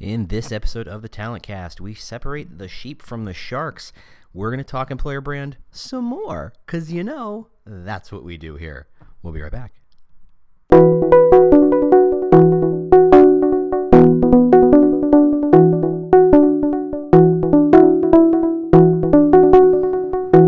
In this episode of the Talent Cast, we separate the sheep from the sharks. We're going to talk employer brand some more because you know that's what we do here. We'll be right back.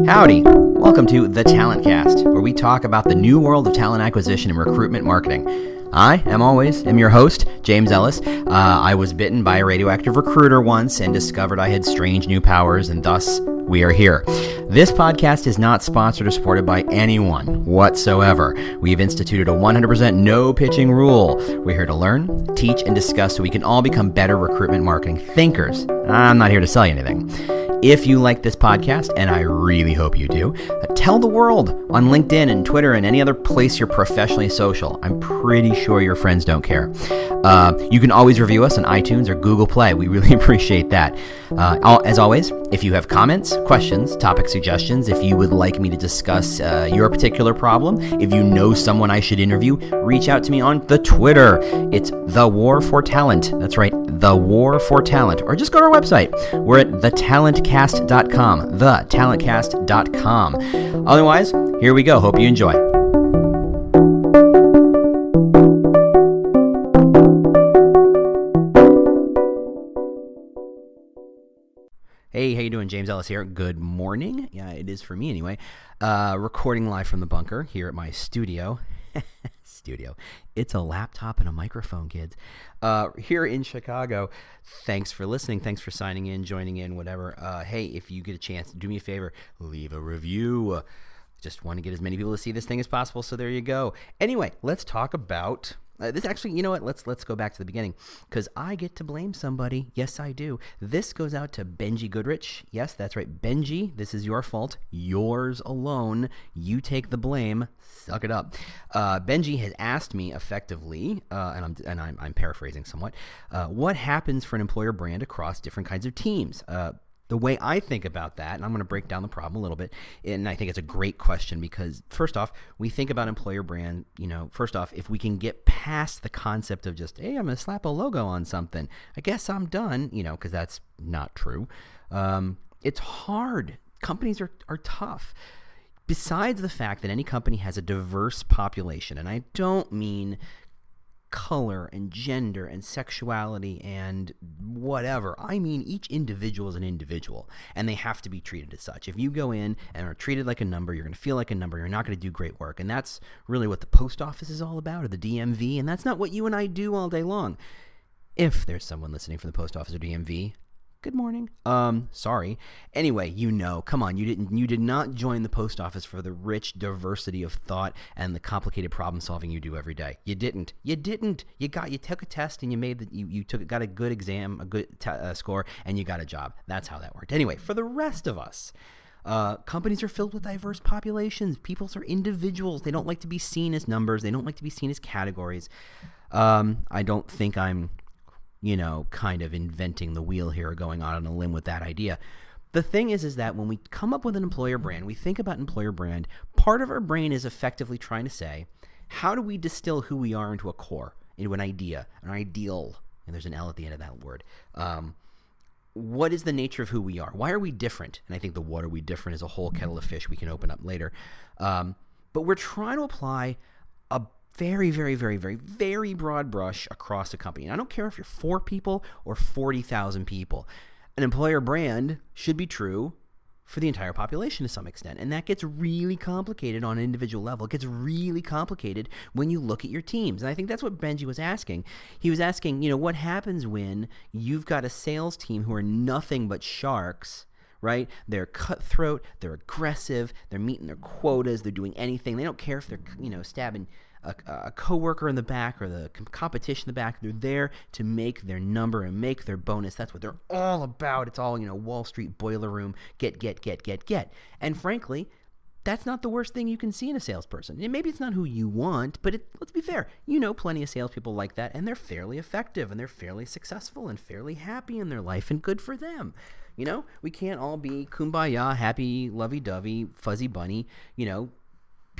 Howdy. Welcome to The Talent Cast, where we talk about the new world of talent acquisition and recruitment marketing. I, am always, am your host, James Ellis. Uh, I was bitten by a radioactive recruiter once and discovered I had strange new powers, and thus we are here. This podcast is not sponsored or supported by anyone whatsoever. We've instituted a 100% no pitching rule. We're here to learn, teach, and discuss so we can all become better recruitment marketing thinkers. I'm not here to sell you anything. If you like this podcast, and I really hope you do, tell the world on LinkedIn and Twitter and any other place you're professionally social. I'm pretty sure your friends don't care. Uh, you can always review us on iTunes or Google Play. We really appreciate that. Uh, as always, if you have comments, questions, topic suggestions, if you would like me to discuss uh, your particular problem, if you know someone I should interview, reach out to me on the Twitter. It's The War for Talent. That's right, The War for Talent. Or just go to our website. We're at thetalentcast.com. Thetalentcast.com. Otherwise, here we go. Hope you enjoy. Hey, how you doing? James Ellis here. Good morning. Yeah, it is for me anyway. Uh, recording live from the bunker here at my studio. studio. It's a laptop and a microphone, kids. Uh, here in Chicago. Thanks for listening. Thanks for signing in, joining in, whatever. Uh, hey, if you get a chance, do me a favor, leave a review. Just want to get as many people to see this thing as possible. So there you go. Anyway, let's talk about uh, this actually, you know what? Let's let's go back to the beginning because I get to blame somebody. Yes, I do. This goes out to Benji Goodrich. Yes, that's right, Benji. This is your fault. Yours alone. You take the blame. Suck it up. Uh, Benji has asked me effectively, uh, and I'm and I'm, I'm paraphrasing somewhat. Uh, what happens for an employer brand across different kinds of teams? The way I think about that, and I'm going to break down the problem a little bit, and I think it's a great question because first off, we think about employer brand, you know, first off, if we can get past the concept of just, hey, I'm going to slap a logo on something, I guess I'm done, you know, because that's not true. Um, it's hard. Companies are, are tough. Besides the fact that any company has a diverse population, and I don't mean color and gender and sexuality and whatever. I mean, each individual is an individual and they have to be treated as such. If you go in and are treated like a number, you're going to feel like a number, you're not going to do great work. And that's really what the post office is all about or the DMV. And that's not what you and I do all day long. If there's someone listening from the post office or DMV, good morning. Um, sorry. Anyway, you know, come on, you didn't you did not join the post office for the rich diversity of thought and the complicated problem solving you do every day. You didn't. You didn't. You got you took a test and you made the you, you took got a good exam, a good t- uh, score and you got a job. That's how that worked. Anyway, for the rest of us, uh, companies are filled with diverse populations. People are individuals. They don't like to be seen as numbers. They don't like to be seen as categories. Um, I don't think I'm you know, kind of inventing the wheel here or going out on a limb with that idea. The thing is, is that when we come up with an employer brand, we think about employer brand, part of our brain is effectively trying to say, how do we distill who we are into a core, into an idea, an ideal, and there's an L at the end of that word. Um, what is the nature of who we are? Why are we different? And I think the what are we different is a whole kettle of fish we can open up later. Um, but we're trying to apply a very, very, very, very, very broad brush across a company. And I don't care if you're four people or 40,000 people. An employer brand should be true for the entire population to some extent. And that gets really complicated on an individual level. It gets really complicated when you look at your teams. And I think that's what Benji was asking. He was asking, you know, what happens when you've got a sales team who are nothing but sharks right? They're cutthroat, they're aggressive, they're meeting their quotas, they're doing anything. They don't care if they're, you know, stabbing a, a coworker in the back or the competition in the back. They're there to make their number and make their bonus. That's what they're all about. It's all, you know, Wall Street boiler room, get, get, get, get, get. And frankly, that's not the worst thing you can see in a salesperson. And maybe it's not who you want, but it, let's be fair. You know plenty of salespeople like that, and they're fairly effective and they're fairly successful and fairly happy in their life, and good for them. You know, we can't all be kumbaya, happy, lovey dovey, fuzzy bunny, you know,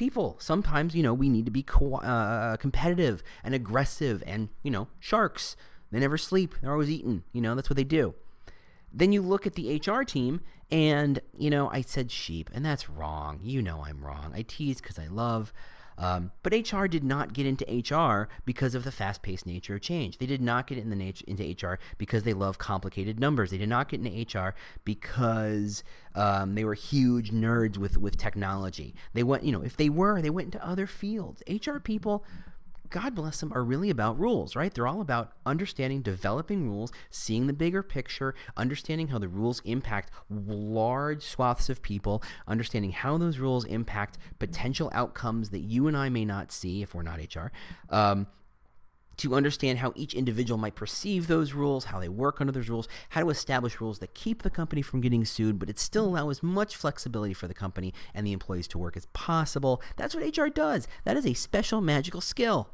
people. Sometimes, you know, we need to be co- uh, competitive and aggressive and, you know, sharks. They never sleep. They're always eating. You know, that's what they do. Then you look at the HR team, and, you know, I said sheep, and that's wrong. You know I'm wrong. I tease because I love. Um, but HR did not get into HR because of the fast paced nature of change. They did not get in the nat- into HR because they love complicated numbers. They did not get into HR because um, they were huge nerds with, with technology. They went, you know, if they were, they went into other fields. HR people God bless them, are really about rules, right? They're all about understanding, developing rules, seeing the bigger picture, understanding how the rules impact large swaths of people, understanding how those rules impact potential outcomes that you and I may not see if we're not HR. Um, to understand how each individual might perceive those rules, how they work under those rules, how to establish rules that keep the company from getting sued, but it still allow as much flexibility for the company and the employees to work as possible. That's what HR does. That is a special magical skill.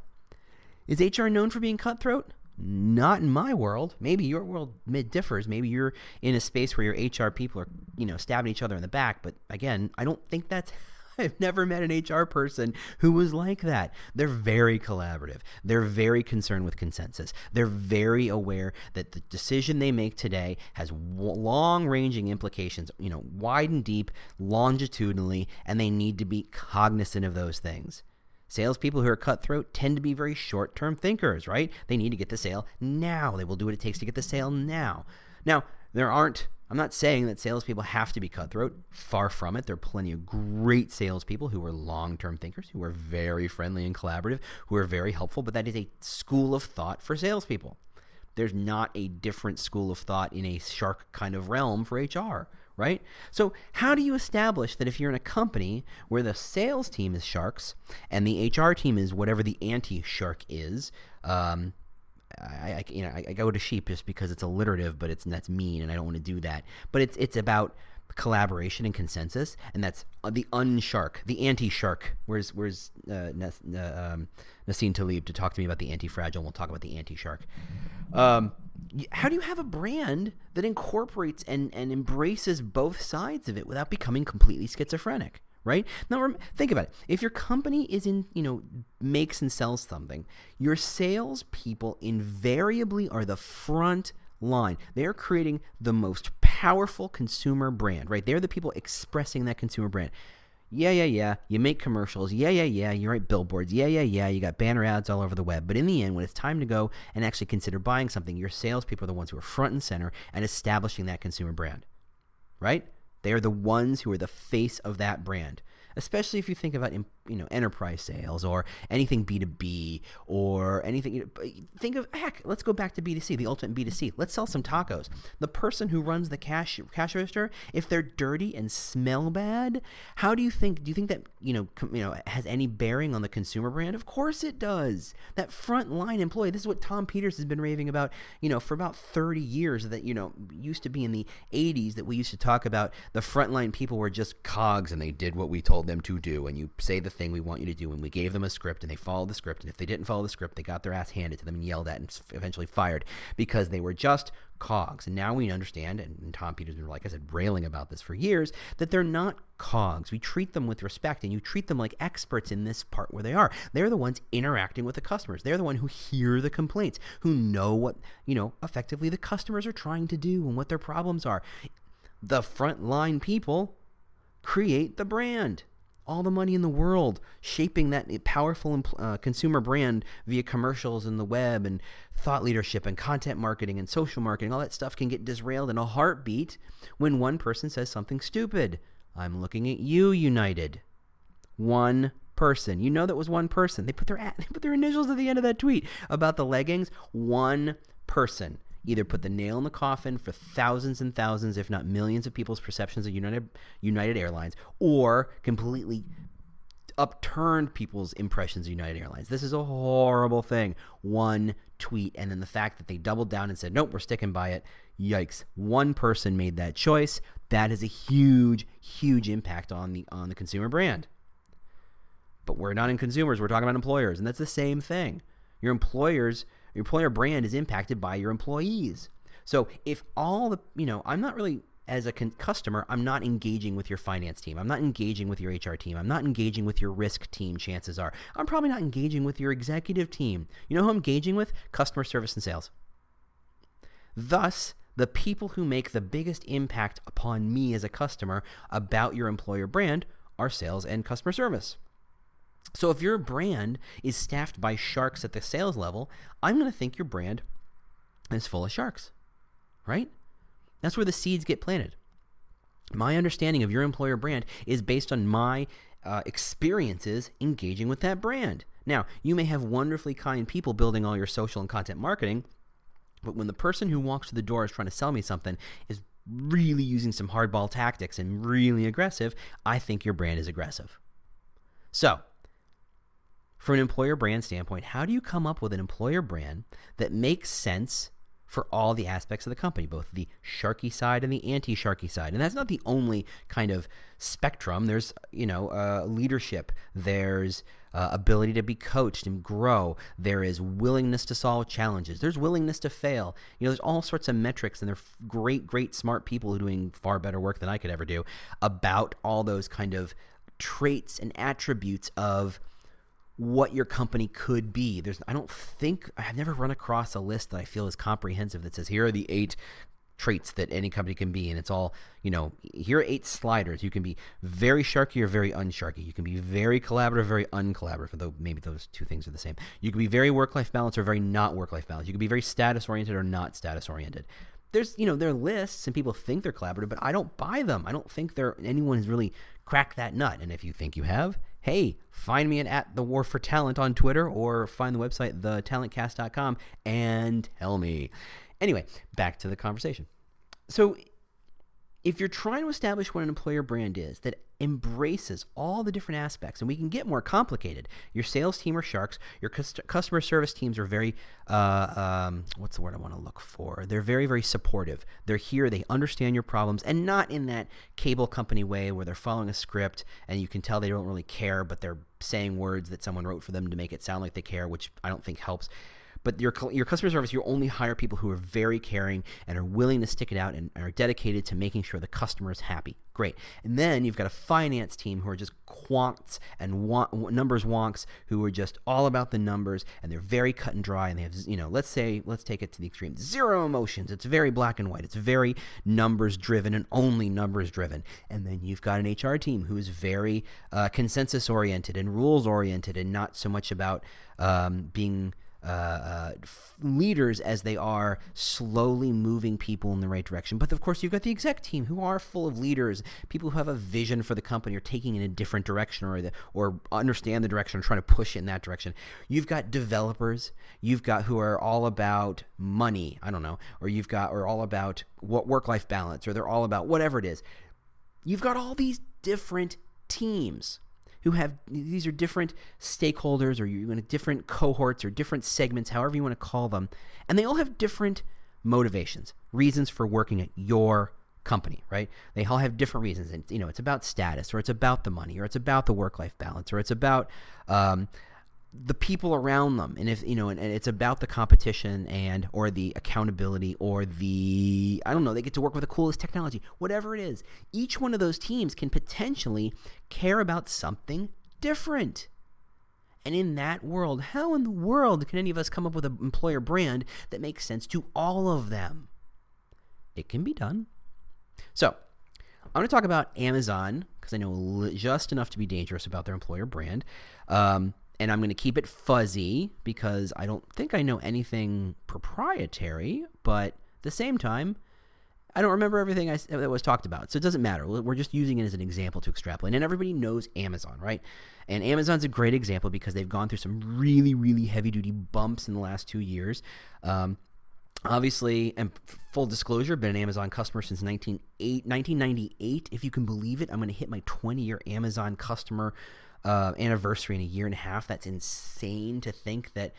Is HR known for being cutthroat? Not in my world. Maybe your world mid differs. Maybe you're in a space where your HR people are, you know, stabbing each other in the back. But again, I don't think that's I've never met an HR person who was like that. They're very collaborative. They're very concerned with consensus. They're very aware that the decision they make today has long ranging implications, you know, wide and deep, longitudinally, and they need to be cognizant of those things. Salespeople who are cutthroat tend to be very short term thinkers, right? They need to get the sale now. They will do what it takes to get the sale now. Now, there aren't, I'm not saying that salespeople have to be cutthroat. Far from it. There are plenty of great salespeople who are long term thinkers, who are very friendly and collaborative, who are very helpful, but that is a school of thought for salespeople. There's not a different school of thought in a shark kind of realm for HR right? So, how do you establish that if you're in a company where the sales team is sharks and the HR team is whatever the anti shark is? Um, I, I, you know, I, I, go to sheep just because it's alliterative, but it's that's mean, and I don't want to do that. But it's it's about collaboration and consensus, and that's uh, the unshark, the anti-shark. Where's where's uh, Nas, uh, um, Nassim Taleb to talk to me about the anti-fragile? We'll talk about the anti-shark. Um, how do you have a brand that incorporates and, and embraces both sides of it without becoming completely schizophrenic? right? Now think about it. If your company is in, you know, makes and sells something, your sales people invariably are the front line. They are creating the most powerful consumer brand, right? They're the people expressing that consumer brand yeah, yeah, yeah. You make commercials. Yeah, yeah, yeah. You write billboards. Yeah, yeah, yeah. You got banner ads all over the web. But in the end, when it's time to go and actually consider buying something, your salespeople are the ones who are front and center and establishing that consumer brand, right? They are the ones who are the face of that brand especially if you think about you know enterprise sales or anything B2B or anything. You know, think of heck, let's go back to B2C, the ultimate B2C. Let's sell some tacos. The person who runs the cash cash register, if they're dirty and smell bad, how do you think? Do you think that you know you know has any bearing on the consumer brand? Of course it does. That frontline employee. This is what Tom Peters has been raving about. You know, for about 30 years. That you know used to be in the 80s that we used to talk about the frontline people were just cogs and they did what we told them to do and you say the thing we want you to do and we gave them a script and they followed the script and if they didn't follow the script they got their ass handed to them and yelled at and eventually fired because they were just cogs. And now we understand and tom peters been like i said railing about this for years that they're not cogs. We treat them with respect and you treat them like experts in this part where they are. They're the ones interacting with the customers. They're the one who hear the complaints who know what you know effectively the customers are trying to do and what their problems are. The frontline people create the brand all the money in the world shaping that powerful uh, consumer brand via commercials and the web and thought leadership and content marketing and social marketing. All that stuff can get disrailed in a heartbeat when one person says something stupid. I'm looking at you, United. One person. You know that was one person. They put their they put their initials at the end of that tweet about the leggings. One person either put the nail in the coffin for thousands and thousands, if not millions of people's perceptions of United United Airlines, or completely upturned people's impressions of United Airlines. This is a horrible thing. One tweet, and then the fact that they doubled down and said, nope, we're sticking by it. Yikes. One person made that choice. That is a huge, huge impact on the on the consumer brand. But we're not in consumers, we're talking about employers, and that's the same thing. Your employers your employer brand is impacted by your employees. So if all the, you know, I'm not really as a con- customer, I'm not engaging with your finance team. I'm not engaging with your HR team. I'm not engaging with your risk team, chances are. I'm probably not engaging with your executive team. You know who I'm engaging with? Customer service and sales. Thus, the people who make the biggest impact upon me as a customer about your employer brand are sales and customer service. So if your brand is staffed by sharks at the sales level, I'm going to think your brand is full of sharks, right? That's where the seeds get planted. My understanding of your employer brand is based on my uh, experiences engaging with that brand. Now, you may have wonderfully kind people building all your social and content marketing, but when the person who walks through the door is trying to sell me something is really using some hardball tactics and really aggressive, I think your brand is aggressive. So, from an employer brand standpoint, how do you come up with an employer brand that makes sense for all the aspects of the company, both the sharky side and the anti-sharky side? And that's not the only kind of spectrum. There's, you know, uh, leadership. There's uh, ability to be coached and grow. There is willingness to solve challenges. There's willingness to fail. You know, there's all sorts of metrics, and they're great, great, smart people who are doing far better work than I could ever do about all those kind of traits and attributes of what your company could be. There's I don't think I've never run across a list that I feel is comprehensive that says here are the eight traits that any company can be and it's all you know here are eight sliders. You can be very sharky or very unsharky. You can be very collaborative very uncollaborative though maybe those two things are the same. You can be very work-life balance or very not work-life balance. You can be very status oriented or not status oriented there's you know there are lists and people think they're collaborative but i don't buy them. I don't think there anyone has really cracked that nut. And if you think you have hey, find me at the War for Talent on Twitter or find the website thetalentcast.com and tell me. Anyway, back to the conversation. So, if you're trying to establish what an employer brand is that embraces all the different aspects, and we can get more complicated. Your sales team are sharks. Your customer service teams are very, uh, um, what's the word I want to look for? They're very, very supportive. They're here, they understand your problems, and not in that cable company way where they're following a script and you can tell they don't really care, but they're saying words that someone wrote for them to make it sound like they care, which I don't think helps. But your your customer service, you only hire people who are very caring and are willing to stick it out and are dedicated to making sure the customer is happy. Great. And then you've got a finance team who are just quants and numbers wonks who are just all about the numbers and they're very cut and dry and they have you know let's say let's take it to the extreme zero emotions it's very black and white it's very numbers driven and only numbers driven and then you've got an hr team who is very uh, consensus oriented and rules oriented and not so much about um, being uh, uh, leaders as they are slowly moving people in the right direction. But of course, you've got the exec team who are full of leaders, people who have a vision for the company or taking in a different direction or the, or understand the direction or trying to push it in that direction. You've got developers, you've got who are all about money, I don't know, or you've got or all about what work life balance, or they're all about whatever it is. You've got all these different teams who have these are different stakeholders or you're in different cohorts or different segments, however you want to call them, and they all have different motivations, reasons for working at your company, right? They all have different reasons, and you know it's about status, or it's about the money, or it's about the work-life balance, or it's about um, the people around them. And if you know and, and, it's about the competition and or the accountability or the i don't know they get to work with the coolest technology whatever it is. Each one of those teams can potentially care about something different. And in that world how in the world can any of us come up with an employer brand that makes sense to all of them? It can be done. So i'm going to talk about amazon because i know just enough to be dangerous about their employer brand. Um, and I'm going to keep it fuzzy because I don't think I know anything proprietary, but at the same time, I don't remember everything I, that was talked about. So it doesn't matter. We're just using it as an example to extrapolate. And everybody knows Amazon, right? And Amazon's a great example because they've gone through some really, really heavy duty bumps in the last two years. Um, obviously, and full disclosure, been an Amazon customer since 1998. If you can believe it, I'm going to hit my 20 year Amazon customer uh, anniversary in a year and a half. That's insane to think that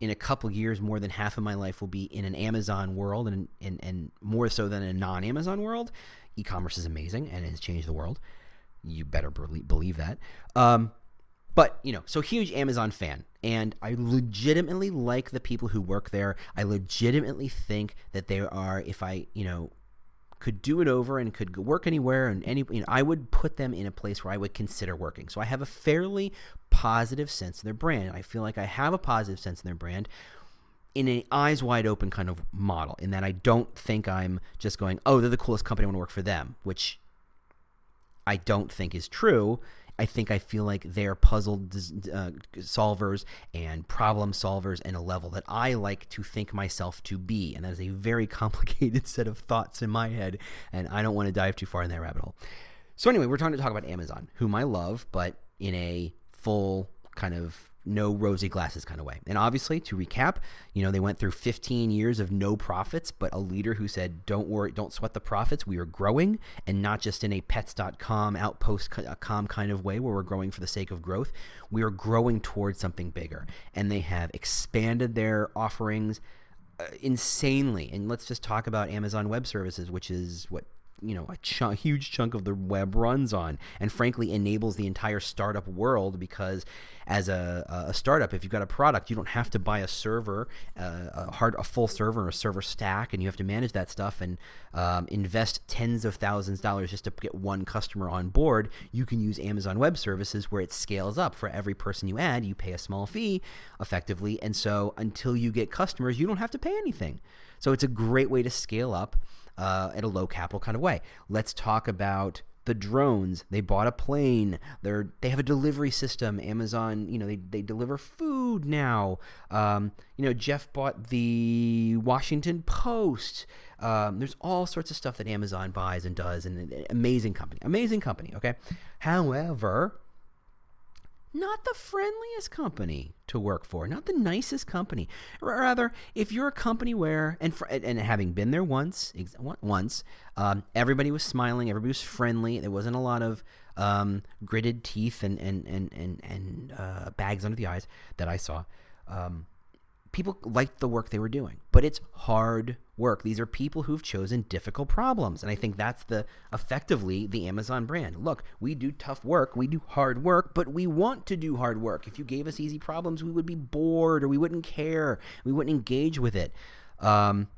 in a couple years, more than half of my life will be in an Amazon world and, and, and more so than a non Amazon world. E commerce is amazing and has changed the world. You better believe that. Um, but, you know, so huge Amazon fan. And I legitimately like the people who work there. I legitimately think that they are, if I, you know, could do it over and could work anywhere and any you know, I would put them in a place where I would consider working. So I have a fairly positive sense of their brand. I feel like I have a positive sense of their brand in an eyes wide open kind of model, in that I don't think I'm just going, oh, they're the coolest company, I want to work for them, which I don't think is true. I think I feel like they're puzzle uh, solvers and problem solvers in a level that I like to think myself to be. And that is a very complicated set of thoughts in my head. And I don't want to dive too far in that rabbit hole. So, anyway, we're trying to talk about Amazon, whom I love, but in a full kind of no rosy glasses kind of way. And obviously, to recap, you know, they went through 15 years of no profits, but a leader who said, don't worry, don't sweat the profits. We are growing and not just in a pets.com, outpost.com kind of way where we're growing for the sake of growth. We are growing towards something bigger. And they have expanded their offerings uh, insanely. And let's just talk about Amazon Web Services, which is what you know a, ch- huge chunk of the web runs on and frankly enables the entire startup world because as a, a startup if you've got a product you don't have to buy a server uh, a hard a full server or a server stack and you have to manage that stuff and um, invest tens of thousands of dollars just to get one customer on board. You can use amazon web services where it scales up. For every person you add you pay a small fee effectively. And so until you get customers you don't have to pay anything. So it's a great way to scale up uh, at a low capital kind of way. Let's talk about the drones. They bought a plane. They're they have a delivery system. Amazon, you know, they, they deliver food now. Um, you know, Jeff bought the Washington Post. Um, there's all sorts of stuff that Amazon buys and does, and amazing company, amazing company. Okay, however, not the friendliest company to work for, not the nicest company. Rather, if you're a company where, and for, and having been there once, once, um, everybody was smiling, everybody was friendly. There wasn't a lot of um, gritted teeth and and and and, and uh, bags under the eyes that I saw. Um, people liked the work they were doing, but it's hard work. These are people who've chosen difficult problems, and I think that's the effectively the Amazon brand. Look, we do tough work, we do hard work, but we want to do hard work. If you gave us easy problems, we would be bored or we wouldn't care, we wouldn't engage with it. Um,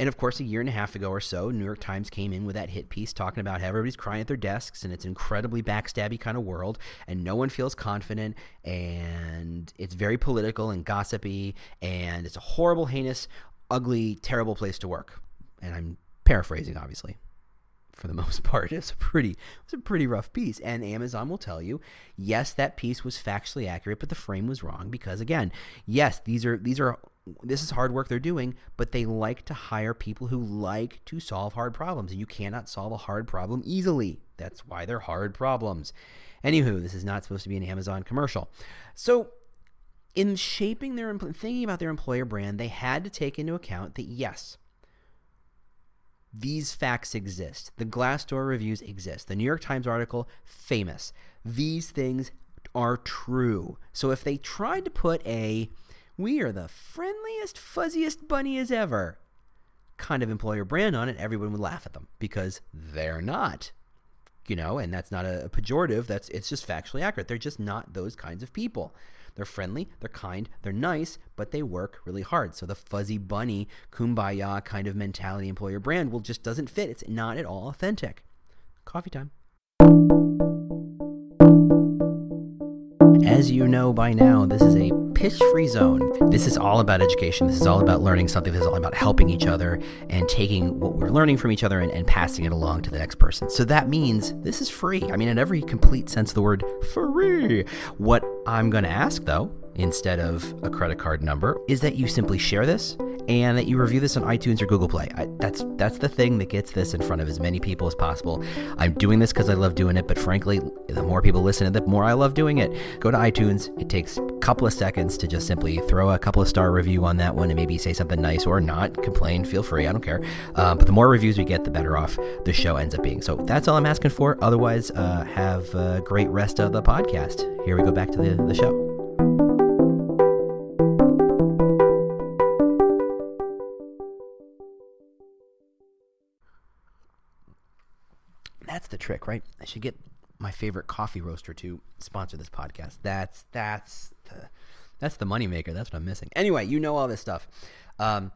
and of course, a year and a half ago or so, New York Times came in with that hit piece talking about how everybody's crying at their desks and it's an incredibly backstabby kind of world and no one feels confident and it's very political and gossipy and it's a horrible, heinous, ugly, terrible place to work. And I'm paraphrasing, obviously for the most part. It's a pretty it's a pretty rough piece. And Amazon will tell you, yes, that piece was factually accurate, but the frame was wrong because again, yes, these are these are this is hard work they're doing, but they like to hire people who like to solve hard problems. And you cannot solve a hard problem easily. That's why they're hard problems. Anywho, this is not supposed to be an Amazon commercial. So, in shaping their thinking about their employer brand, they had to take into account that yes, these facts exist. The Glassdoor reviews exist. The New York Times article, famous. These things are true. So if they tried to put a we are the friendliest, fuzziest bunny as ever kind of employer brand on it, everyone would laugh at them because they're not. You know, and that's not a, pejorative. That's it's just factually accurate. They're just not those kinds of people. They're friendly, they're kind, they're nice, but they work really hard. So the fuzzy bunny, kumbaya kind of mentality employer brand will just doesn't fit. It's not at all authentic. Coffee time. As you know by now, this is a pitch free zone. This is all about education. This is all about learning something. This is all about helping each other and taking what we're learning from each other and, and passing it along to the next person. So that means this is free. I mean, in every complete sense of the word, free. What I'm going to ask, though, instead of a credit card number, is that you simply share this and that you review this on iTunes or Google Play. I, that's that's the thing that gets this in front of as many people as possible. I'm doing this because I love doing it, but frankly, the more people listen, the more I love doing it. Go to iTunes. It takes a couple of seconds to just simply throw a couple of star review on that one and maybe say something nice or not. Complain, feel free. I don't care. Uh, but the more reviews we get, the better off the show ends up being. So that's all I'm asking for. Otherwise, uh, have a great rest of the podcast. Here we go back to the, the show. That's the trick, right? I should get my favorite coffee roaster to sponsor this podcast. That's that's the that's the moneymaker. That's what I'm missing. Anyway, you know all this stuff. Um,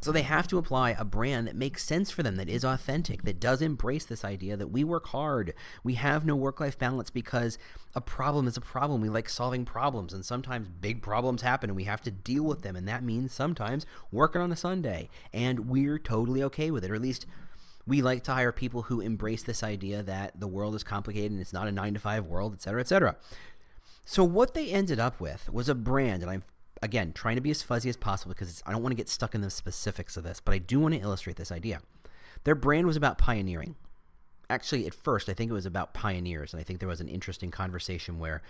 So they have to apply a brand that makes sense for them, that is authentic, that does embrace this idea that we work hard. We have no work life balance because a problem is a problem. We like solving problems, and sometimes big problems happen and we have to deal with them. And that means sometimes working on a Sunday. And we're totally okay with it, or at least we like to hire people who embrace this idea that the world is complicated and it's not a nine to five world, et cetera, et cetera. So what they ended up with was a brand, and I'm again trying to be as fuzzy as possible because I don't want to get stuck in the specifics of this, but I do want to illustrate this idea. Their brand was about pioneering. Actually, at first, I think it was about pioneers, and I think there was an interesting conversation where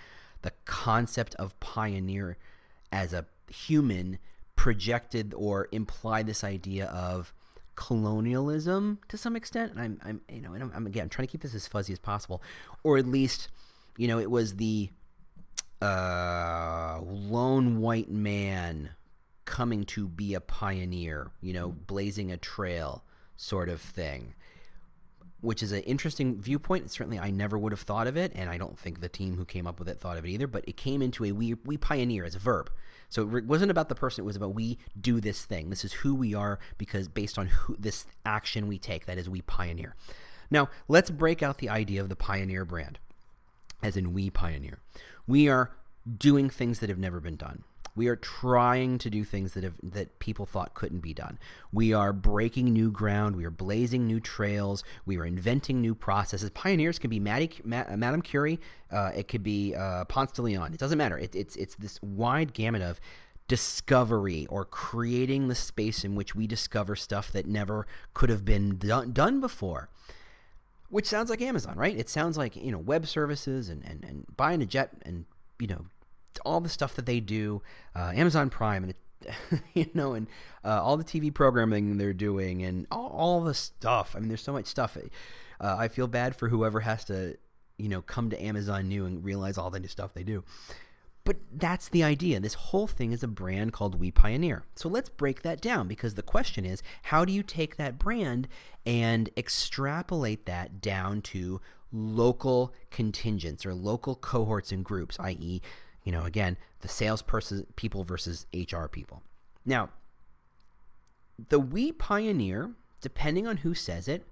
the concept of pioneer as a human projected or implied this idea of colonialism to some extent. And I'm, I'm you know, and I'm, I'm again I'm trying to keep this as fuzzy as possible, or at least, you know, it was the uh, lone white man coming to be a pioneer, you know, blazing a trail sort of thing, which is an interesting viewpoint. Certainly, I never would have thought of it, and I don't think the team who came up with it thought of it either. But it came into a we we pioneer as a verb. So it wasn't about the person; it was about we do this thing. This is who we are because based on who this action we take, that is, we pioneer. Now, let's break out the idea of the pioneer brand, as in we pioneer. We are doing things that have never been done. We are trying to do things that have that people thought couldn't be done. We are breaking new ground. We are blazing new trails. We are inventing new processes. Pioneers can be Maddie, Ma, Madame Curie. Uh, it could be uh, Ponce de Leon. It doesn't matter. It, it's it's this wide gamut of discovery or creating the space in which we discover stuff that never could have been done, done before which sounds like Amazon, right? It sounds like, you know, web services and, and, and buying a jet and, you know, all the stuff that they do, uh, Amazon Prime, and you know, and uh, all the TV programming they're doing, and all, all the stuff. I mean, there's so much stuff. Uh, I feel bad for whoever has to, you know, come to Amazon new and realize all the new stuff they do. But that's the idea. This whole thing is a brand called We Pioneer. So let's break that down because the question is how do you take that brand and extrapolate that down to local contingents or local cohorts and groups, i.e., you know, again, the salesperson people versus HR people. Now, the we pioneer, depending on who says it,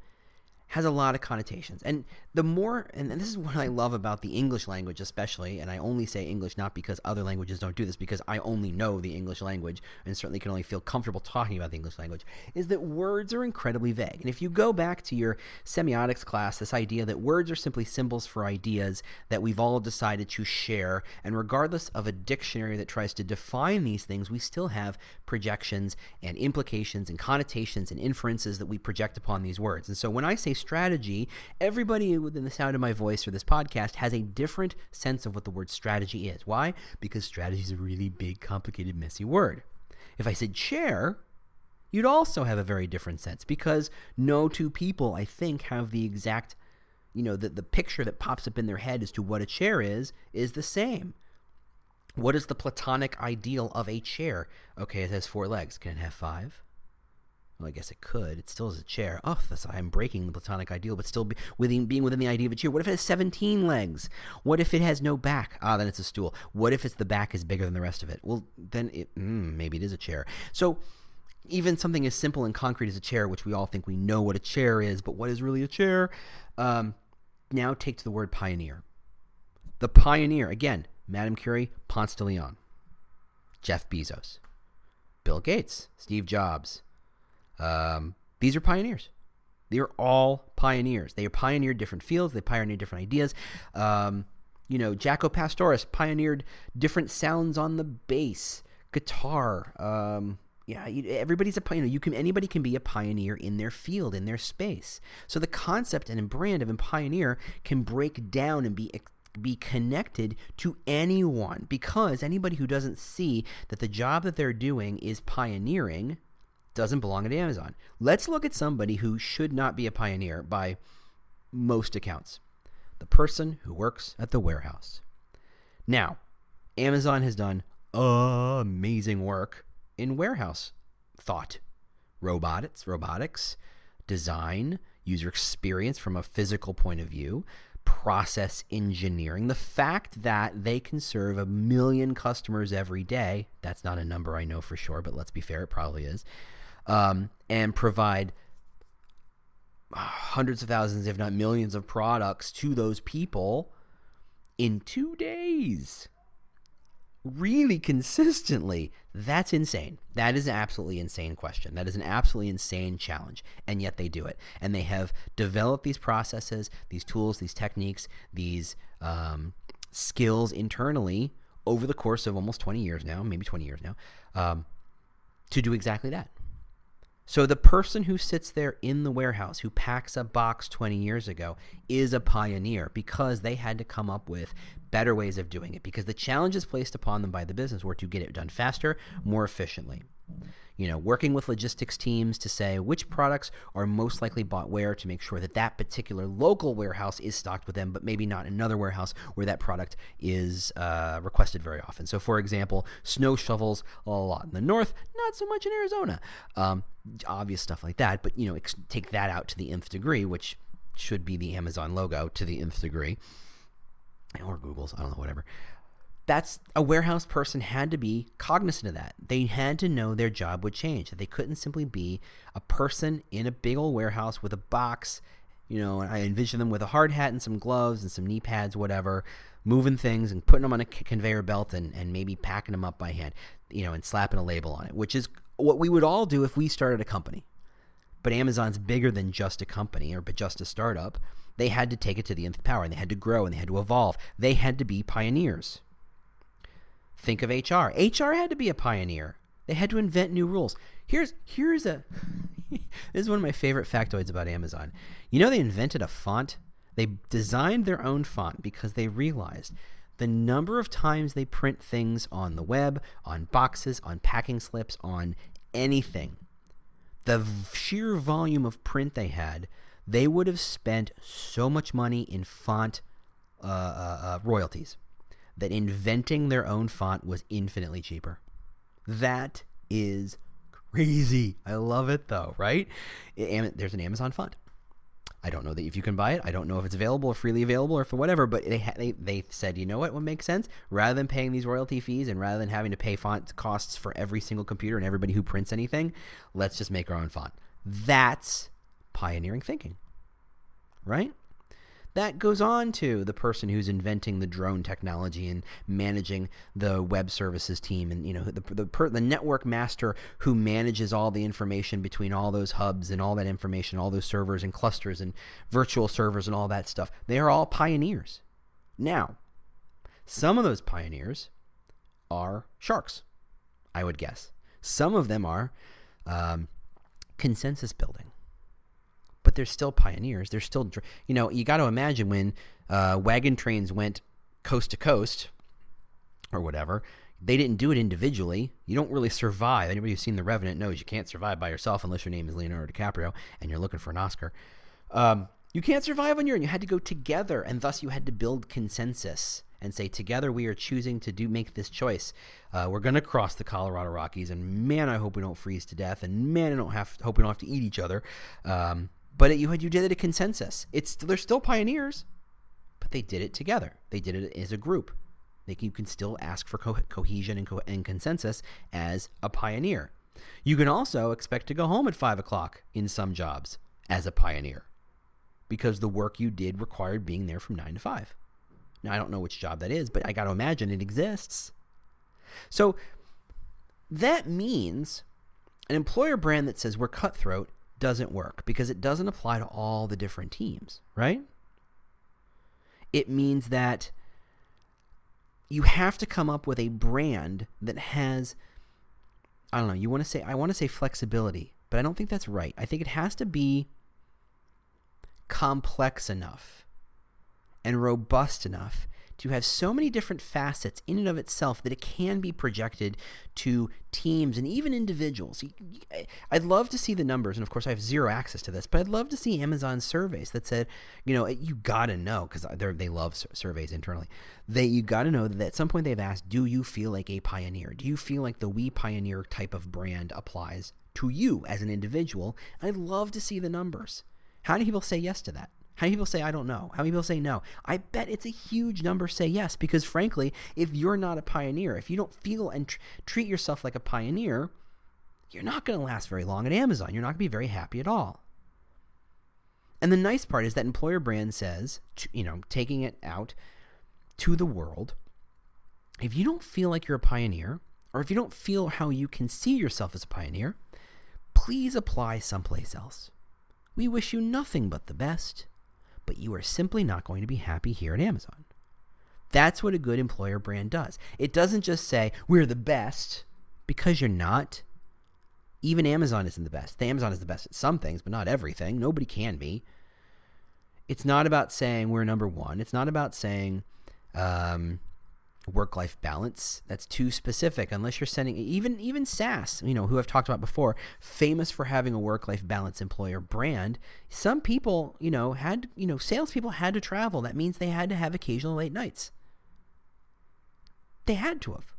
has a lot of connotations. And the more, and this is what I love about the English language, especially, and I only say English not because other languages don't do this, because I only know the English language and certainly can only feel comfortable talking about the English language, is that words are incredibly vague. And if you go back to your semiotics class, this idea that words are simply symbols for ideas that we've all decided to share, and regardless of a dictionary that tries to define these things, we still have projections and implications and connotations and inferences that we project upon these words. And so when I say strategy, everybody within the sound of my voice or this podcast has a different sense of what the word strategy is. Why? Because strategy is a really big, complicated, messy word. If I said chair, you'd also have a very different sense because no two people, I think, have the exact, you know, the, the picture that pops up in their head as to what a chair is, is the same. What is the platonic ideal of a chair? Okay, it has four legs. Can it have five? Well, I guess it could. It still is a chair. Oh, that's, I'm breaking the platonic ideal, but still be within, being within the idea of a chair. What if it has 17 legs? What if it has no back? Ah, then it's a stool. What if it's the back is bigger than the rest of it? Well, then it, mm, maybe it is a chair. So even something as simple and concrete as a chair, which we all think we know what a chair is, but what is really a chair? Um, now take to the word pioneer. The pioneer, again, Madame Curie, Ponce de Leon, Jeff Bezos, Bill Gates, Steve Jobs, um, these are pioneers. They are all pioneers. They pioneered different fields. They pioneered different ideas. Um, you know, Jaco Pastorius pioneered different sounds on the bass, guitar. Um, yeah, everybody's a pioneer. You can anybody can be a pioneer in their field, in their space. So the concept and brand of a pioneer can break down and be be connected to anyone because anybody who doesn't see that the job that they're doing is pioneering doesn't belong at Amazon. Let's look at somebody who should not be a pioneer by most accounts the person who works at the warehouse. Now, Amazon has done amazing work in warehouse thought, robotics, robotics, design, user experience from a physical point of view, process engineering. The fact that they can serve a million customers every day, that's not a number I know for sure, but let's be fair, it probably is um, and provide hundreds of thousands, if not millions, of products to those people in two days. Really consistently. That's insane. That is an absolutely insane question. That is an absolutely insane challenge. And yet they do it. And they have developed these processes, these tools, these techniques, these um, skills internally over the course of almost 20 years now, maybe 20 years now, um, to do exactly that. So the person who sits there in the warehouse who packs a box 20 years ago is a pioneer because they had to come up with better ways of doing it because the challenges placed upon them by the business were to get it done faster, more efficiently you know, working with logistics teams to say which products are most likely bought where to make sure that that particular local warehouse is stocked with them, but maybe not another warehouse where that product is uh, requested very often. So, for example, snow shovels a lot in the north, not so much in Arizona. Um, obvious stuff like that, but you know, ex- take that out to the nth degree, which should be the Amazon logo to the nth degree, or Google's, I don't know, whatever that's a warehouse person had to be cognizant of that. They had to know their job would change. That they couldn't simply be a person in a big old warehouse with a box. You know, I envision them with a hard hat and some gloves and some knee pads, whatever, moving things and putting them on a conveyor belt and, and maybe packing them up by hand, you know, and slapping a label on it, which is what we would all do if we started a company. But Amazon's bigger than just a company or but just a startup. They had to take it to the nth power and they had to grow and they had to evolve. They had to be pioneers. Think of HR. HR had to be a pioneer. They had to invent new rules. Here's here's a this is one of my favorite factoids about Amazon. You know they invented a font? They designed their own font because they realized the number of times they print things on the web, on boxes, on packing slips, on anything. The sheer volume of print they had, they would have spent so much money in font uh, uh, uh, royalties that inventing their own font was infinitely cheaper. That is crazy. I love it though, right? There's an Amazon font. I don't know that if you can buy it. I don't know if it's available or freely available or for whatever. But they they they said, you know what? What makes sense? Rather than paying these royalty fees and rather than having to pay font costs for every single computer and everybody who prints anything, let's just make our own font. That's pioneering thinking, right? That goes on to the person who's inventing the drone technology and managing the web services team and you know the the, per, the network master who manages all the information between all those hubs and all that information all those servers and clusters and virtual servers and all that stuff. They are all pioneers. Now some of those pioneers are sharks i would guess. Some of them are um, consensus building but they're still pioneers. They're still, you know, you got to imagine when uh, wagon trains went coast to coast or whatever, they didn't do it individually. You don't really survive. Anybody who's seen The Revenant knows you can't survive by yourself unless your name is Leonardo DiCaprio and you're looking for an Oscar. Um, you can't survive on your own. You had to go together, and thus you had to build consensus and say, together we are choosing to do make this choice. Uh, we're going to cross the Colorado Rockies, and man, I hope we don't freeze to death, and man, I don't have hope we don't have to eat each other. Um, but it, you had you did it a consensus. It's they're still pioneers, but they did it together. They did it as a group. They you can still ask for co- cohesion and, co- and consensus as a pioneer. You can also expect to go home at five o'clock in some jobs as a pioneer, because the work you did required being there from nine to five. Now I don't know which job that is, but I got to imagine it exists. So that means an employer brand that says we're cutthroat doesn't work because it doesn't apply to all the different teams, right? It means that you have to come up with a brand that has I don't know, you want to say I want to say flexibility, but I don't think that's right. I think it has to be complex enough and robust enough to have so many different facets in and of itself that it can be projected to teams and even individuals. I'd love to see the numbers, and of course, I have zero access to this, but I'd love to see Amazon surveys that said, you know, you got to know because they love surveys internally. They you got to know that at some point they've asked, do you feel like a pioneer? Do you feel like the we pioneer type of brand applies to you as an individual? I'd love to see the numbers. How many people say yes to that? How many people say I don't know? How many people say no? I bet it's a huge number say yes because frankly, if you're not a pioneer, if you don't feel and tr- treat yourself like a pioneer, you're not going to last very long at Amazon. You're not going to be very happy at all. And the nice part is that employer brand says, you know, taking it out to the world, if you don't feel like you're a pioneer, or if you don't feel how you can see yourself as a pioneer, please apply someplace else. We wish you nothing but the best, but you are simply not going to be happy here at Amazon. That's what a good employer brand does. It doesn't just say, we're the best, because you're not. Even Amazon isn't the best. The Amazon is the best at some things, but not everything. Nobody can be. It's not about saying we're number one. It's not about saying um, work life balance. That's too specific. Unless you're sending even even SAS, you know, who I've talked about before, famous for having a work life balance employer brand. Some people, you know, had you know, salespeople had to travel. That means they had to have occasional late nights. They had to have.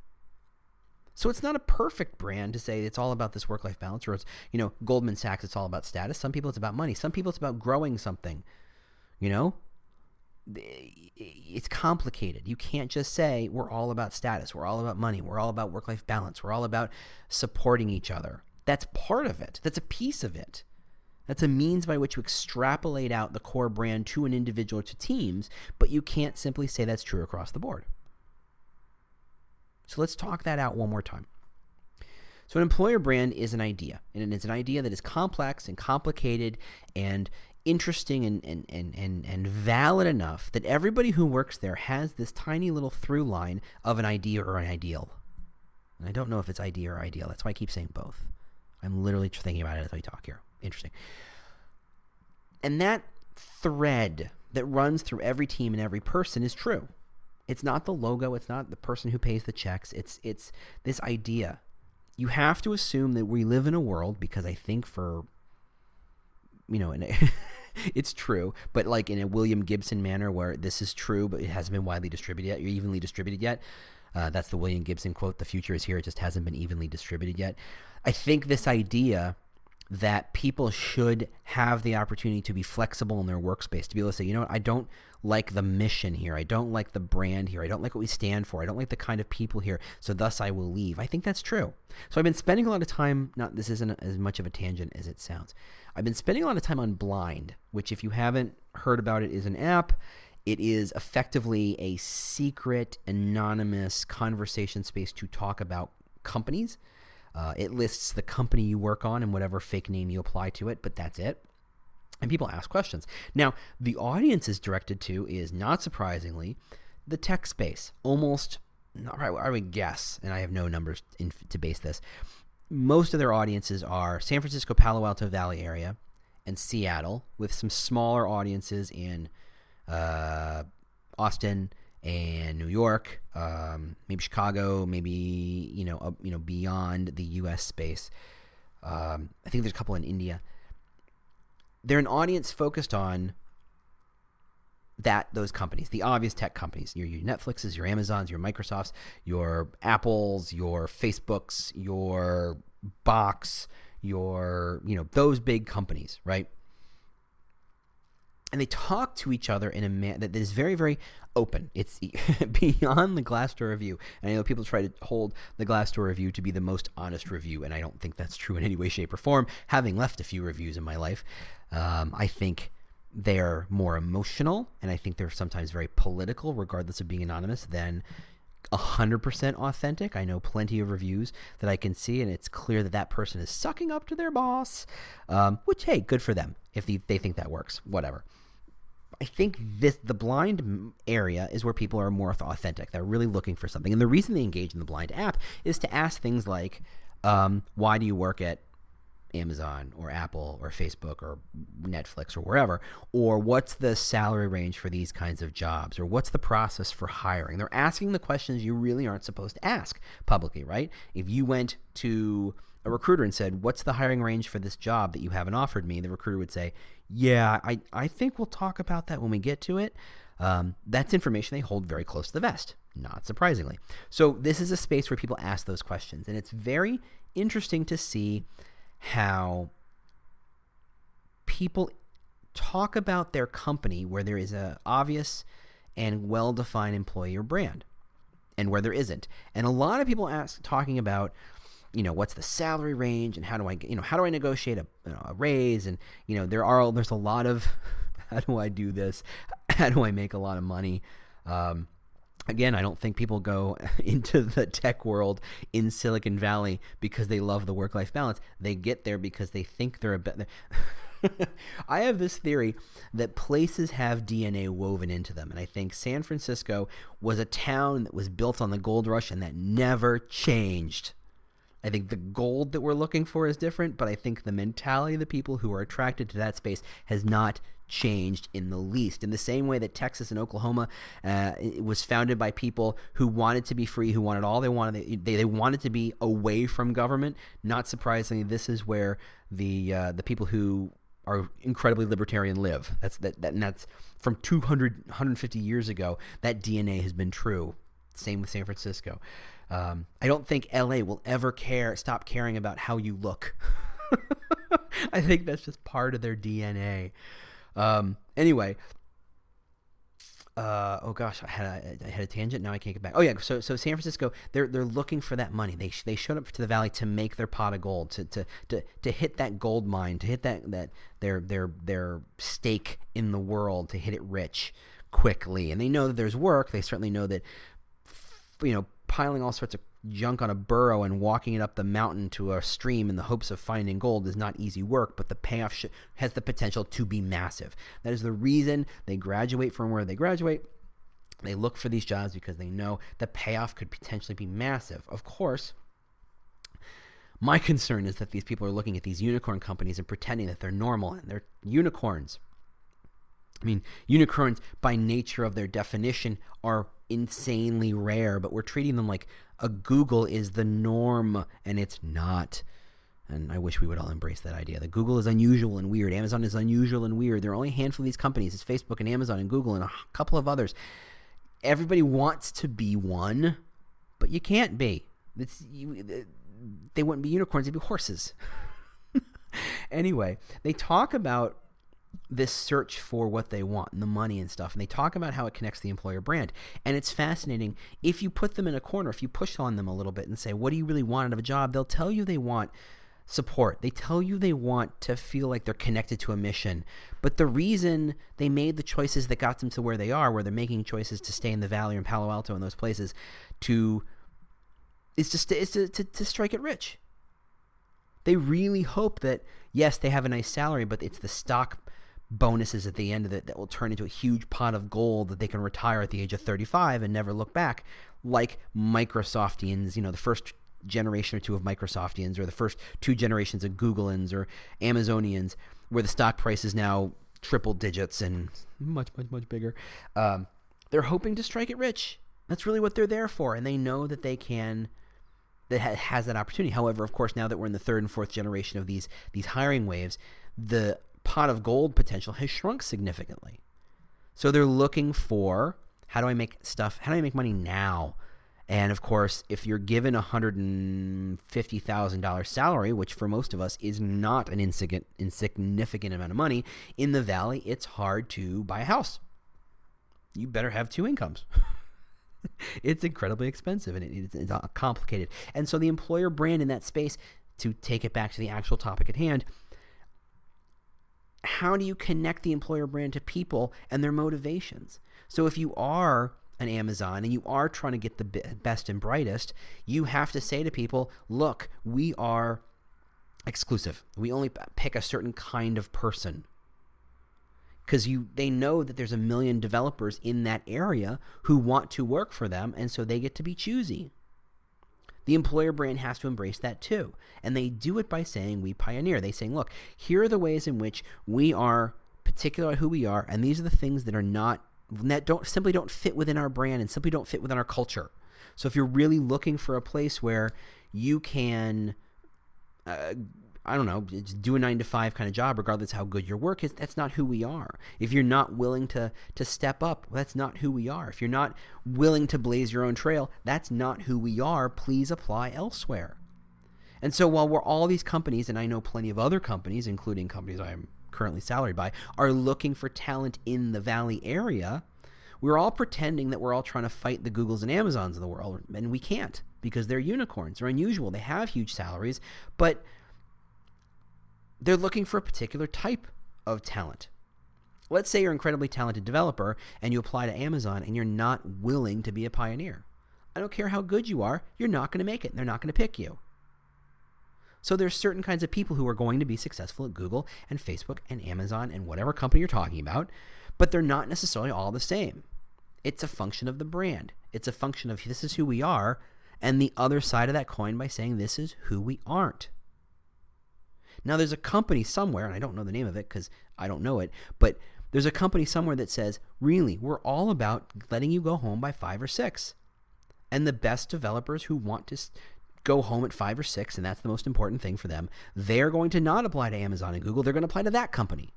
So it's not a perfect brand to say it's all about this work life balance, or it's, you know, Goldman Sachs, it's all about status. Some people it's about money. Some people it's about growing something. You know? It's complicated. You can't just say we're all about status, we're all about money, we're all about work life balance, we're all about supporting each other. That's part of it, that's a piece of it. That's a means by which you extrapolate out the core brand to an individual to teams, but you can't simply say that's true across the board. So let's talk that out one more time. So, an employer brand is an idea, and it's an idea that is complex and complicated and interesting and, and, and, and, and valid enough that everybody who works there has this tiny little through line of an idea or an ideal. And I don't know if it's idea or ideal. That's why I keep saying both. I'm literally thinking about it as I talk here. Interesting. And that thread that runs through every team and every person is true. It's not the logo, it's not the person who pays the checks. It's it's this idea. You have to assume that we live in a world because I think for you know, and it's true, but like in a William Gibson manner where this is true, but it hasn't been widely distributed yet, or evenly distributed yet. Uh, that's the William Gibson quote. The future is here; it just hasn't been evenly distributed yet. I think this idea that people should have the opportunity to be flexible in their workspace, to be able to say, you know what, I don't like the mission here. I don't like the brand here. I don't like what we stand for. I don't like the kind of people here. So thus I will leave. I think that's true. So I've been spending a lot of time, not this isn't as much of a tangent as it sounds. I've been spending a lot of time on Blind, which if you haven't heard about it is an app. It is effectively a secret, anonymous conversation space to talk about companies uh, it lists the company you work on and whatever fake name you apply to it, but that's it. And people ask questions. Now, the audience is directed to is not surprisingly the tech space. Almost, I would guess, and I have no numbers in, to base this. Most of their audiences are San Francisco, Palo Alto Valley area, and Seattle, with some smaller audiences in uh, Austin and New York, um, maybe Chicago, maybe you know, uh, you know, beyond the U.S. space. Um, I think there's a couple in India. They're an audience focused on that those companies, the obvious tech companies, your, your Netflixes, your Amazons, your Microsofts, your Apples, your Facebooks, your Box, your you know those big companies, right? and they talk to each other in a manner that is very, very open. It's beyond the Glassdoor review. And I know people try to hold the Glassdoor review to be the most honest review, and I don't think that's true in any way, shape, or form. Having left a few reviews in my life, um, I think they're more emotional, and I think they're sometimes very political, regardless of being anonymous, than 100% authentic. I know plenty of reviews that I can see, and it's clear that that person is sucking up to their boss, um, which, hey, good for them if they, they think that works. Whatever. I think this the blind area is where people are more authentic. They're really looking for something, and the reason they engage in the blind app is to ask things like, um, "Why do you work at Amazon or Apple or Facebook or Netflix or wherever? Or what's the salary range for these kinds of jobs? Or what's the process for hiring?" They're asking the questions you really aren't supposed to ask publicly, right? If you went to a recruiter and said, What's the hiring range for this job that you haven't offered me? The recruiter would say, Yeah, I, I think we'll talk about that when we get to it. Um, that's information they hold very close to the vest, not surprisingly. So, this is a space where people ask those questions, and it's very interesting to see how people talk about their company where there is a obvious and well-defined employer brand and where there isn't. And a lot of people ask talking about you know what's the salary range and how do I you know how do I negotiate a, you know, a raise? And you know there are there's a lot of how do I do this? How do I make a lot of money? Um, again I don't think people go into the tech world in Silicon Valley because they love the work life balance they get there because they think they're a better I have this theory that places have DNA woven into them. And I think San Francisco was a town that was built on the gold rush and that never changed. I think the gold that we're looking for is different, but I think the mentality of the people who are attracted to that space has not changed in the least. In the same way that Texas and Oklahoma uh, was founded by people who wanted to be free, who wanted all they wanted, they, they wanted to be away from government. Not surprisingly, this is where the uh, the people who are incredibly libertarian live. That's that, that and that's from 200 150 years ago. That DNA has been true. Same with San Francisco. Um, I don't think LA will ever care stop caring about how you look. I think that's just part of their DNA. Um, anyway, uh, oh gosh, I had a, I had a tangent. Now I can't get back. Oh yeah, so so San Francisco, they're they're looking for that money. They they showed up to the valley to make their pot of gold, to to to, to hit that gold mine, to hit that that their their their stake in the world, to hit it rich quickly. And they know that there's work. They certainly know that you know piling all sorts of junk on a burro and walking it up the mountain to a stream in the hopes of finding gold is not easy work, but the payoff sh- has the potential to be massive. That is the reason they graduate from where they graduate. They look for these jobs because they know the payoff could potentially be massive. Of course, my concern is that these people are looking at these unicorn companies and pretending that they're normal and they're unicorns. I mean, unicorns, by nature of their definition, are insanely rare, but we're treating them like a Google is the norm, and it's not. And I wish we would all embrace that idea that Google is unusual and weird. Amazon is unusual and weird. There are only a handful of these companies. It's Facebook and Amazon and Google and a couple of others. Everybody wants to be one, but you can't be. You, uh, they wouldn't be unicorns, they'd be horses. anyway, they talk about this search for what they want and the money and stuff. And they talk about how it connects the employer brand. And it's fascinating. If you put them in a corner, if you push on them a little bit and say, What do you really want out of a job? They'll tell you they want support. They tell you they want to feel like they're connected to a mission. But the reason they made the choices that got them to where they are, where they're making choices to stay in the Valley or in Palo Alto and those places, to is to, is to, to, to strike it rich. They really hope that, yes, they have a nice salary, but it's the stock bonuses at the end of it that will turn into a huge pot of gold that they can retire at the age of 35 and never look back, like Microsoftians, you know, the first generation or two of Microsoftians, or the first two generations of Googleans or Amazonians, where the stock price is now triple digits and much, much, much bigger. Um, they're hoping to strike it rich. That's really what they're there for, and they know that they can. That has that opportunity. However, of course, now that we're in the third and fourth generation of these these hiring waves, the pot of gold potential has shrunk significantly. So they're looking for how do I make stuff, how do I make money now? And of course, if you're given a $150,000 salary, which for most of us is not an insignificant amount of money, in the valley, it's hard to buy a house. You better have two incomes. it's incredibly expensive and it's, it's complicated. And so the employer brand in that space, to take it back to the actual topic at hand, how do you connect the employer brand to people and their motivations? So if you are an Amazon and you are trying to get the best and brightest, you have to say to people, look, we are exclusive. We only pick a certain kind of person. Because you they know that there's a million developers in that area who want to work for them, and so they get to be choosy. The employer brand has to embrace that too. And they do it by saying, We pioneer. They saying, Look, here are the ways in which we are particular who we are, and these are the things that are not that don't simply don't fit within our brand and simply don't fit within our culture. So if you're really looking for a place where you can uh, I don't know, do a nine to five kind of job, regardless how good your work is. That's not who we are. If you're not willing to to step up, that's not who we are. If you're not willing to blaze your own trail, that's not who we are. Please apply elsewhere. And so while we're all these companies, and I know plenty of other companies, including companies I am currently salaried by, are looking for talent in the Valley area, we're all pretending that we're all trying to fight the Googles and Amazons of the world, and we can't because they're unicorns. They're unusual. They have huge salaries, but they're looking for a particular type of talent. Let's say you're an incredibly talented developer and you apply to Amazon and you're not willing to be a pioneer. I don't care how good you are, you're not going to make it. They're not going to pick you. So there's certain kinds of people who are going to be successful at Google and Facebook and Amazon and whatever company you're talking about, but they're not necessarily all the same. It's a function of the brand. It's a function of this is who we are and the other side of that coin by saying this is who we aren't. Now there's a company somewhere and I don't know the name of it cuz I don't know it, but there's a company somewhere that says, "Really, we're all about letting you go home by 5 or 6." And the best developers who want to go home at five or six, and that's the most important thing for them, they're going to not apply to Amazon and Google. They're going to apply to that company.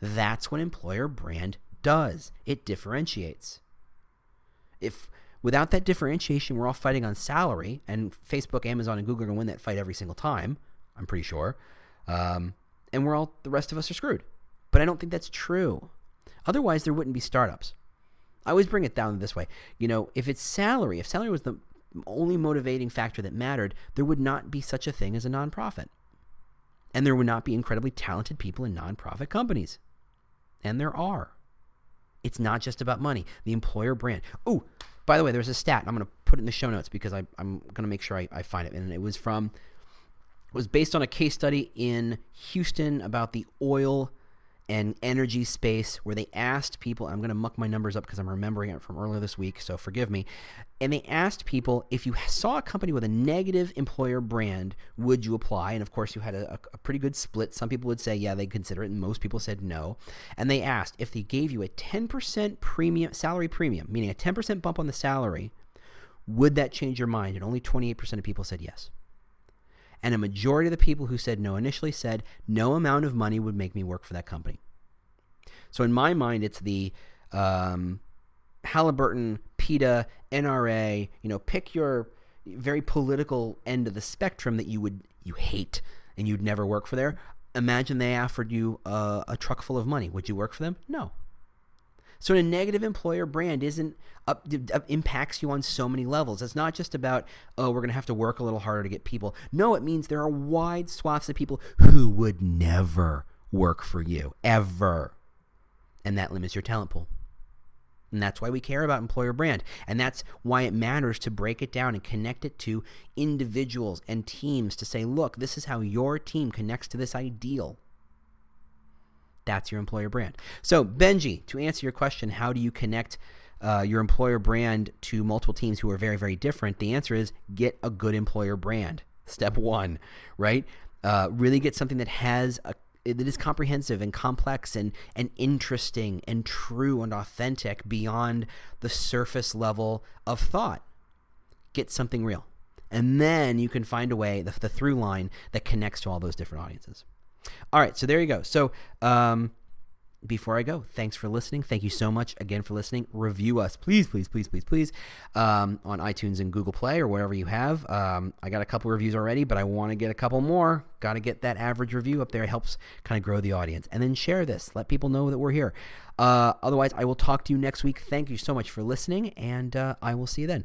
That's what employer brand does. It differentiates. If without that differentiation, we're all fighting on salary, and Facebook, Amazon, and Google are going to win that fight every single time. I'm pretty sure. Um, and we're all the rest of us are screwed. But I don't think that's true. Otherwise, there wouldn't be startups. I always bring it down this way. You know, if it's salary, if salary was the only motivating factor that mattered, there would not be such a thing as a nonprofit. And there would not be incredibly talented people in nonprofit companies. And there are. It's not just about money. The employer brand. Oh, by the way, there's a stat. I'm going to put it in the show notes because I, am going to make sure I, I find it. And it was from, was based on a case study in Houston about the oil and energy space where they asked people, I'm going to muck my numbers up because I'm remembering it from earlier this week, so forgive me. And they asked people if you saw a company with a negative employer brand, would you apply? And of course, you had a, a pretty good split. Some people would say, yeah, they'd consider it, and most people said no. And they asked if they gave you a 10% premium, salary premium, meaning a 10% bump on the salary, would that change your mind? And only 28% of people said yes. And a majority of the people who said no initially said no amount of money would make me work for that company. So in my mind, it's the um, Halliburton, PETA, NRA. You know, pick your very political end of the spectrum that you would you hate and you'd never work for there. Imagine they offered you a, a truck full of money. Would you work for them? No. So a negative employer brand isn't up, impacts you on so many levels. It's not just about oh we're going to have to work a little harder to get people. No, it means there are wide swaths of people who would never work for you ever. And that limits your talent pool. And that's why we care about employer brand. And that's why it matters to break it down and connect it to individuals and teams to say, look, this is how your team connects to this ideal. That's your employer brand. So, Benji, to answer your question, how do you connect uh, your employer brand to multiple teams who are very, very different? The answer is get a good employer brand. Step one, right? Uh, really get something that has a that is comprehensive and complex and, and interesting and true and authentic beyond the surface level of thought. Get something real. And then you can find a way, the, the through line that connects to all those different audiences. All right, so there you go. So, um, before I go, thanks for listening. Thank you so much again for listening. Review us, please, please, please, please, please, um, on iTunes and Google Play or wherever you have. Um, I got a couple reviews already, but I want to get a couple more. Got to get that average review up there. It helps kind of grow the audience. And then share this. Let people know that we're here. Uh, otherwise, I will talk to you next week. Thank you so much for listening, and uh, I will see you then.